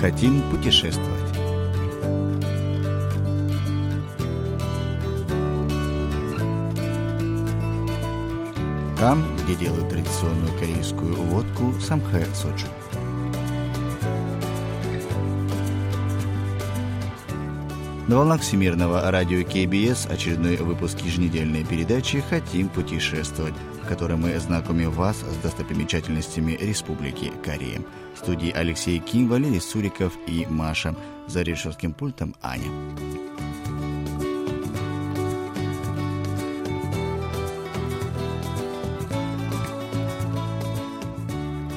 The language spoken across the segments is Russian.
Хотим путешествовать. Там, где делают традиционную корейскую водку самхэ соджу. На волнах Всемирного радио КБС очередной выпуск еженедельной передачи «Хотим путешествовать», в которой мы знакомим вас с достопримечательностями Республики Корея. В студии Алексей Ким, Валерий Суриков и Маша. За режиссерским пультом Аня.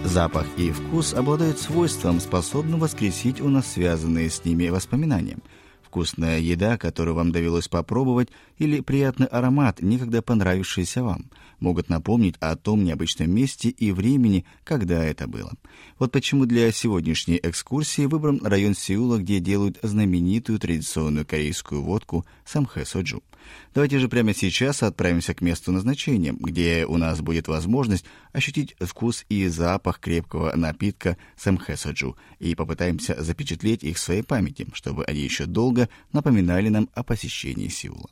Запах и вкус обладают свойством, способным воскресить у нас связанные с ними воспоминания – вкусная еда, которую вам довелось попробовать, или приятный аромат, некогда понравившийся вам, могут напомнить о том необычном месте и времени, когда это было. Вот почему для сегодняшней экскурсии выбран район Сеула, где делают знаменитую традиционную корейскую водку самхэ соджу. Давайте же прямо сейчас отправимся к месту назначения, где у нас будет возможность ощутить вкус и запах крепкого напитка самхэ соджу и попытаемся запечатлеть их в своей памяти, чтобы они еще долго напоминали нам о посещении Сеула.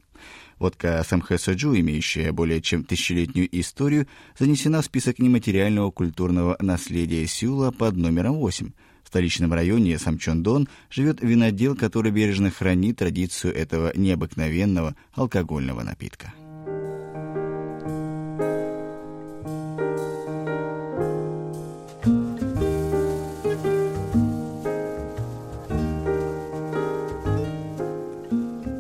Водка Самхэ Соджу, имеющая более чем тысячелетнюю историю, занесена в список нематериального культурного наследия Сеула под номером 8. Столичном районе Самчондон живет винодел, который бережно хранит традицию этого необыкновенного алкогольного напитка.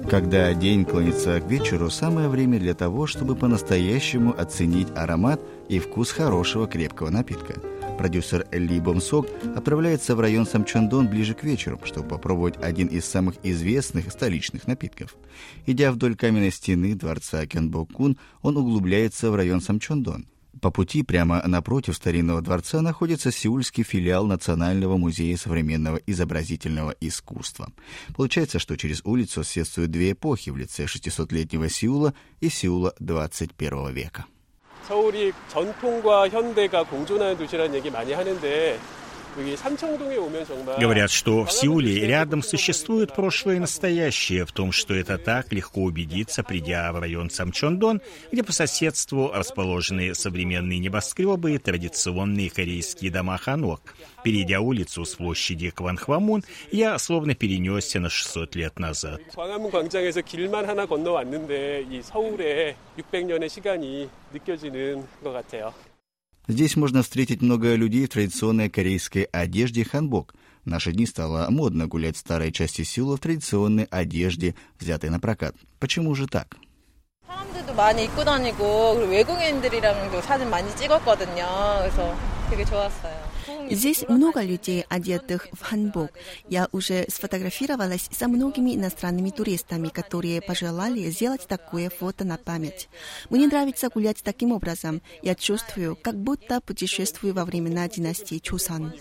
Когда день клонится к вечеру, самое время для того, чтобы по-настоящему оценить аромат и вкус хорошего крепкого напитка. Продюсер Ли Бом Сок отправляется в район Самчондон ближе к вечеру, чтобы попробовать один из самых известных столичных напитков. Идя вдоль каменной стены дворца Кенбокун, он углубляется в район Самчондон. По пути прямо напротив старинного дворца находится сеульский филиал Национального музея современного изобразительного искусства. Получается, что через улицу соседствуют две эпохи в лице 600-летнего Сеула и Сеула 21 века. 서울이 전통과 현대가 공존하는 도시라는 얘기 많이 하는데 Говорят, что в Сеуле рядом существует прошлое и настоящее. В том, что это так, легко убедиться, придя в район Самчондон, где по соседству расположены современные небоскребы и традиционные корейские дома ханок. Перейдя улицу с площади Кванхвамун, я словно перенесся на 600 лет назад. Здесь можно встретить много людей в традиционной корейской одежде ханбок. В наши дни стало модно гулять в старой части Сеула в традиционной одежде, взятой на прокат. Почему же так? 사람들도 많이 입고 다니고 그리고 외국인들이랑도 사진 많이 찍었거든요. 그래서 되게 좋았어요. Здесь много людей, одетых в ханбок. Я уже сфотографировалась со многими иностранными туристами, которые пожелали сделать такое фото на память. Мне нравится гулять таким образом. Я чувствую, как будто путешествую во времена династии Чусан.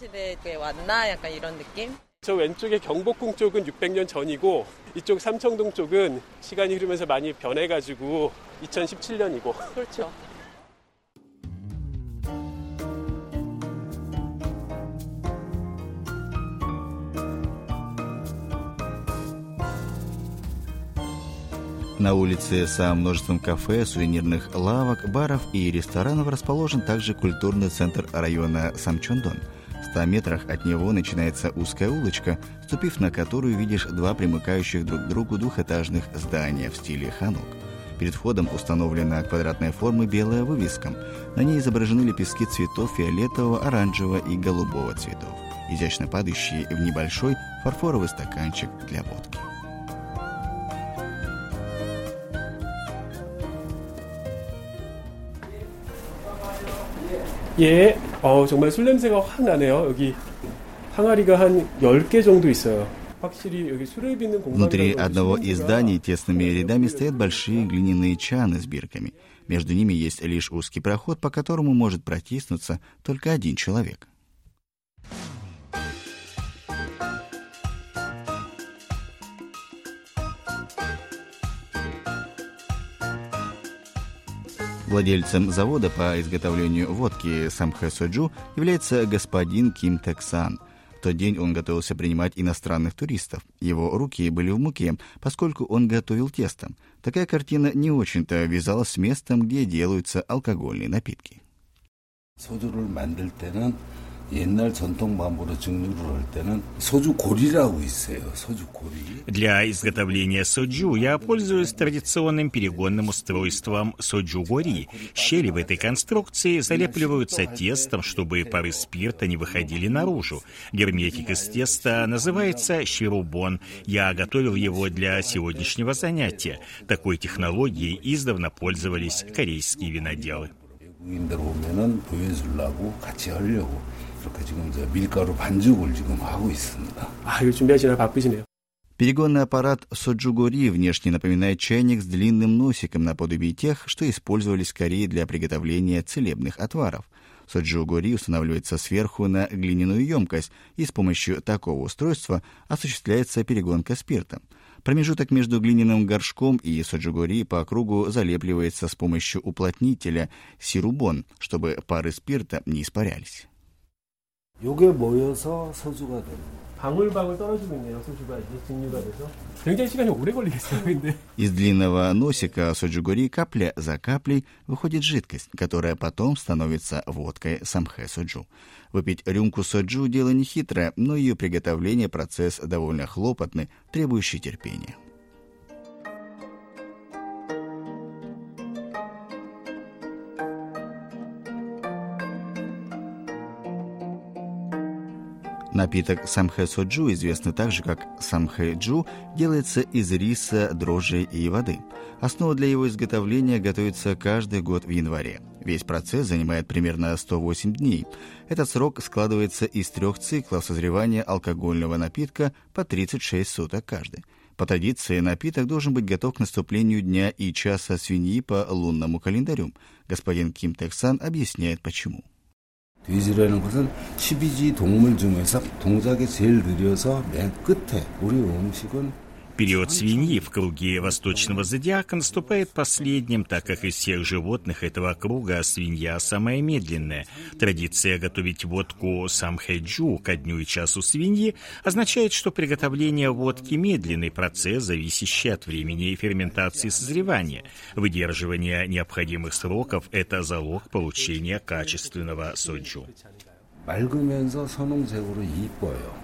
저 왼쪽에 경복궁 쪽은 600년 전이고 이쪽 삼청동 쪽은 시간이 흐르면서 많이 변해가지고 2017년이고 그렇죠. На улице со множеством кафе, сувенирных лавок, баров и ресторанов расположен также культурный центр района Самчондон. В 100 метрах от него начинается узкая улочка, ступив на которую видишь два примыкающих друг к другу двухэтажных здания в стиле ханок. Перед входом установлена квадратной формы белая вывеска. На ней изображены лепестки цветов фиолетового, оранжевого и голубого цветов, изящно падающие в небольшой фарфоровый стаканчик для водки. 예, 어, 정말 술 냄새가 확 나네요. 여기 항아리가 한 10개 정도 있어요. Внутри одного из зданий тесными рядами стоят большие глиняные чаны с бирками. Между ними есть лишь узкий проход, по которому может протиснуться только один человек. Владельцем завода по изготовлению водки Самхэ Соджу является господин Ким Тексан. В тот день он готовился принимать иностранных туристов. Его руки были в муке, поскольку он готовил тесто. Такая картина не очень-то вязалась с местом, где делаются алкогольные напитки. 소주를 만들 때는 옛날 전통 방법으로 증류를 할 때는 소주 고리라고 있어요. 소주 고리. Для изготовления соджу я пользуюсь традиционным перегонным устройством соджу-гори. Щели в этой конструкции залепливаются тестом, чтобы пары спирта не выходили наружу. Герметик из теста называется щерубон. Я готовил его для сегодняшнего занятия. Такой технологией издавна пользовались корейские виноделы. 외국인들 오면은 보여주려고 같이 하려고 이렇게 지금 저 밀가루 반죽을 지금 하고 있습니다. 아, 이거 준비하시느라 바쁘시네요. Перегонный аппарат Соджугори внешне напоминает чайник с длинным носиком наподобие тех, что использовались в Корее для приготовления целебных отваров. Соджугори устанавливается сверху на глиняную емкость, и с помощью такого устройства осуществляется перегонка спиртом. Промежуток между глиняным горшком и соджугори по кругу залепливается с помощью уплотнителя сирубон, чтобы пары спирта не испарялись. 요게 모여서 소주가 됩니다. 방울방울 떨어지고 있네요, 소주가 이제 증류가 돼서. 굉장히 시간이 오래 걸리겠어요, 근데. Из длинного носика соджугори капля за каплей выходит жидкость, которая потом становится водкой самхэ соджу. Выпить рюмку соджу – дело нехитрое, но ее приготовление – процесс довольно хлопотный, требующий терпения. Напиток самхэ соджу, известный также как самхэ джу, делается из риса, дрожжей и воды. Основа для его изготовления готовится каждый год в январе. Весь процесс занимает примерно 108 дней. Этот срок складывается из трех циклов созревания алкогольного напитка по 36 суток каждый. По традиции, напиток должен быть готов к наступлению дня и часа свиньи по лунному календарю. Господин Ким Тексан объясняет, почему. 돼지라는 것은 12지 동물 중에서 동작이 제일 느려서 맨 끝에 우리 음식은 Период свиньи в круге восточного зодиака наступает последним, так как из всех животных этого круга свинья самая медленная. Традиция готовить водку самхэджу ко дню и часу свиньи означает, что приготовление водки – медленный процесс, зависящий от времени ферментации и созревания. Выдерживание необходимых сроков – это залог получения качественного соджу. 맑으면서 선홍색으로 이뻐요.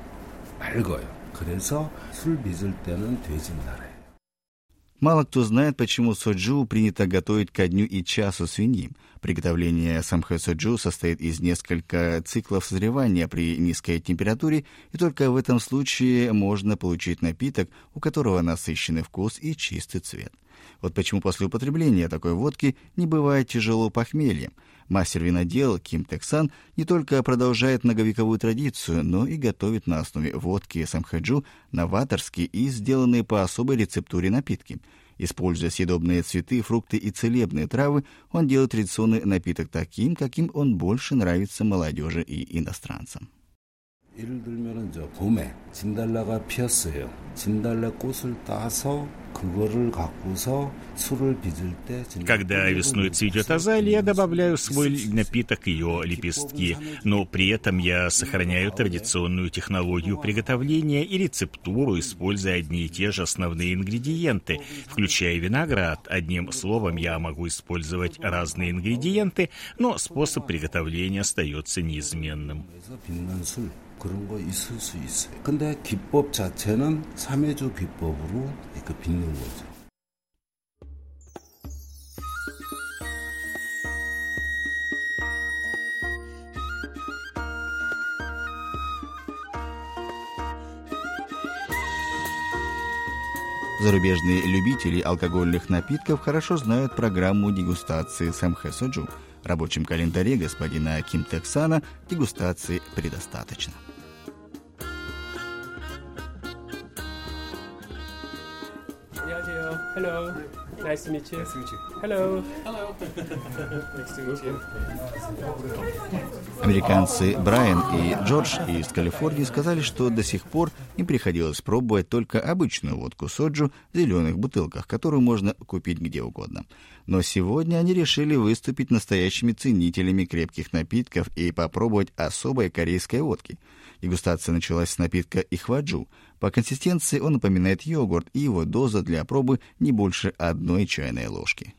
맑아요. 그래서 술 빚을 때는 돼지 나라예요. Мало кто знает, почему соджу принято готовить ко дню и часу свиньи. Приготовление самхэ соджу состоит из нескольких циклов созревания при низкой температуре, и только в этом случае можно получить напиток, у которого насыщенный вкус и чистый цвет. Вот почему после употребления такой водки не бывает тяжело похмельем. Мастер-винодел Ким Тексан не только продолжает многовековую традицию, но и готовит на основе водки самхэджу новаторские и сделанные по особой рецептуре напитки. Используя съедобные цветы, фрукты и целебные травы, он делает традиционный напиток таким, каким он больше нравится молодежи и иностранцам. 예를 들면은 저 봄에 진달래가 피었어요. 진달래 꽃을 따서 그거를 갖고서 술을 빚을 때 Когда весной цветет азалия, я добавляю в свой напиток ее лепестки, но при этом я сохраняю традиционную технологию приготовления и рецептуру, используя одни и те же основные ингредиенты, включая виноград. Одним словом, я могу использовать разные ингредиенты, но способ приготовления остается неизменным. 그래서 빚는 술 그런 거 있을 수 있어요. 근데 기법 자체는 삼해주 기법으로 그 빚는 거죠. Зарубежные любители алкогольных напитков хорошо знают программу дегустации Самхэ Соджу. рабочем календаре господина Ким Тексана дегустации предостаточно. Hello. Nice to meet you. Nice to meet you. Hello. Hello. nice to meet you. Американцы Брайан и Джордж из Калифорнии сказали, что до сих пор им приходилось пробовать только обычную водку соджу в зеленых бутылках, которую можно купить где угодно. Но сегодня они решили выступить настоящими ценителями крепких напитков и попробовать особой корейской водки. Дегустация началась с напитка ихваджу. По консистенции он напоминает йогурт, и его доза для пробы не больше одной чайной ложки.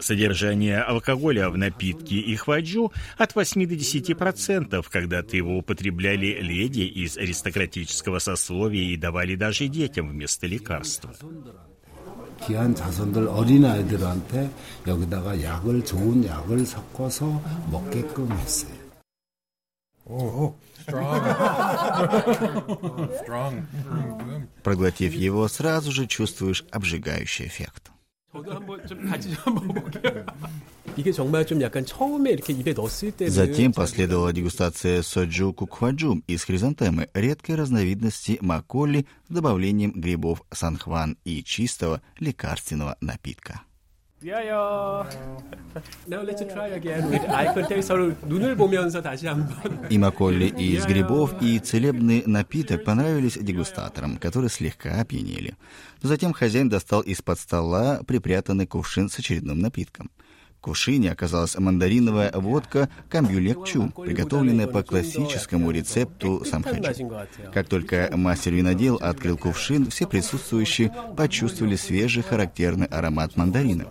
Содержание алкоголя в напитке и хваджу от 8 до 10%, когда-то его употребляли леди из аристократического сословия и давали даже детям вместо лекарства. 귀한 자손들 어린아이들한테 여기다가 약을 좋은 약을 섞어서 먹게끔 했어요. Проглотив его, сразу же чувствуешь обжигающий эффект. Затем последовала дегустация соджу кукхваджу из хризантемы, редкой разновидности макколи с добавлением грибов санхван и чистого лекарственного напитка. И макколи из грибов и целебный напиток понравились дегустаторам, которые слегка опьянели. Затем хозяин достал из-под стола припрятанный кувшин с очередным напитком – Кувшине оказалась мандариновая водка камбюлекчу, приготовленная по классическому рецепту самхэджу. Как только мастер винодел открыл кувшин, все присутствующие почувствовали свежий характерный аромат мандарина.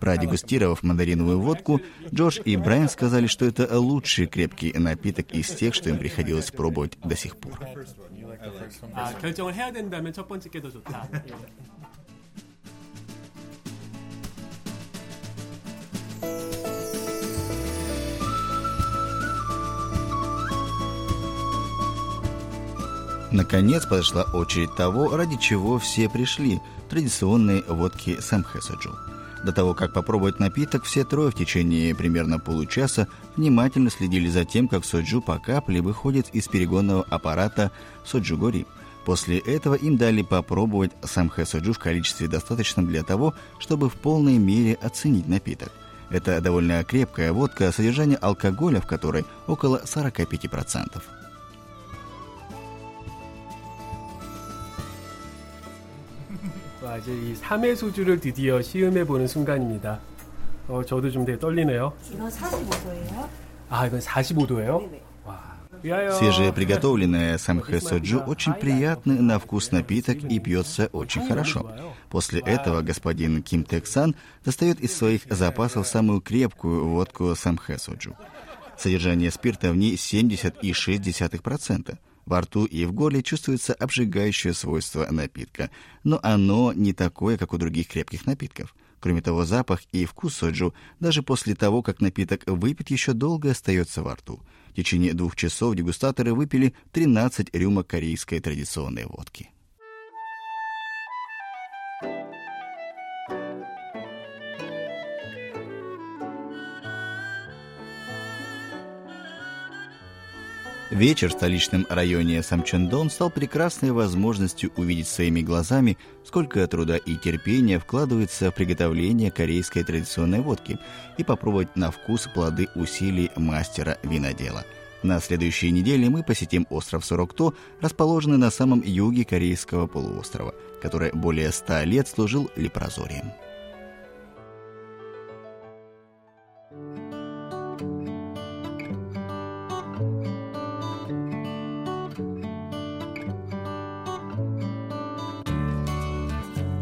Продегустировав мандариновую водку, Джордж и Брайан сказали, что это лучший крепкий напиток из тех, что им приходилось пробовать до сих пор. Наконец подошла очередь того, ради чего все пришли – традиционные водки Сэмхэсаджу – до того, как попробовать напиток, все трое в течение примерно получаса внимательно следили за тем, как соджу по капле выходит из перегонного аппарата соджугори. После этого им дали попробовать самхэ соджу в количестве достаточном для того, чтобы в полной мере оценить напиток. Это довольно крепкая водка, содержание алкоголя в которой около 45%. 이제 이 3회 수주를 드디어 시음해 보는 순간입니다. 어, 저도 좀 되게 떨리네요. 이건 45도예요? 아, 이건 45도예요? 네네. Свежеприготовленная самхэ соджу очень приятный на вкус напиток и пьется очень хорошо. После этого господин Ким Тек Сан достает из своих запасов самую крепкую водку самхэ соджу. Содержание спирта в ней 70,6%. Во рту и в горле чувствуется обжигающее свойство напитка, но оно не такое, как у других крепких напитков. Кроме того, запах и вкус соджу даже после того, как напиток выпит, еще долго остается во рту. В течение двух часов дегустаторы выпили 13 рюмок корейской традиционной водки. Вечер в столичном районе Самчендон стал прекрасной возможностью увидеть своими глазами, сколько труда и терпения вкладывается в приготовление корейской традиционной водки и попробовать на вкус плоды усилий мастера-винодела. На следующей неделе мы посетим остров Сорокто, расположенный на самом юге корейского полуострова, который более ста лет служил лепрозорием.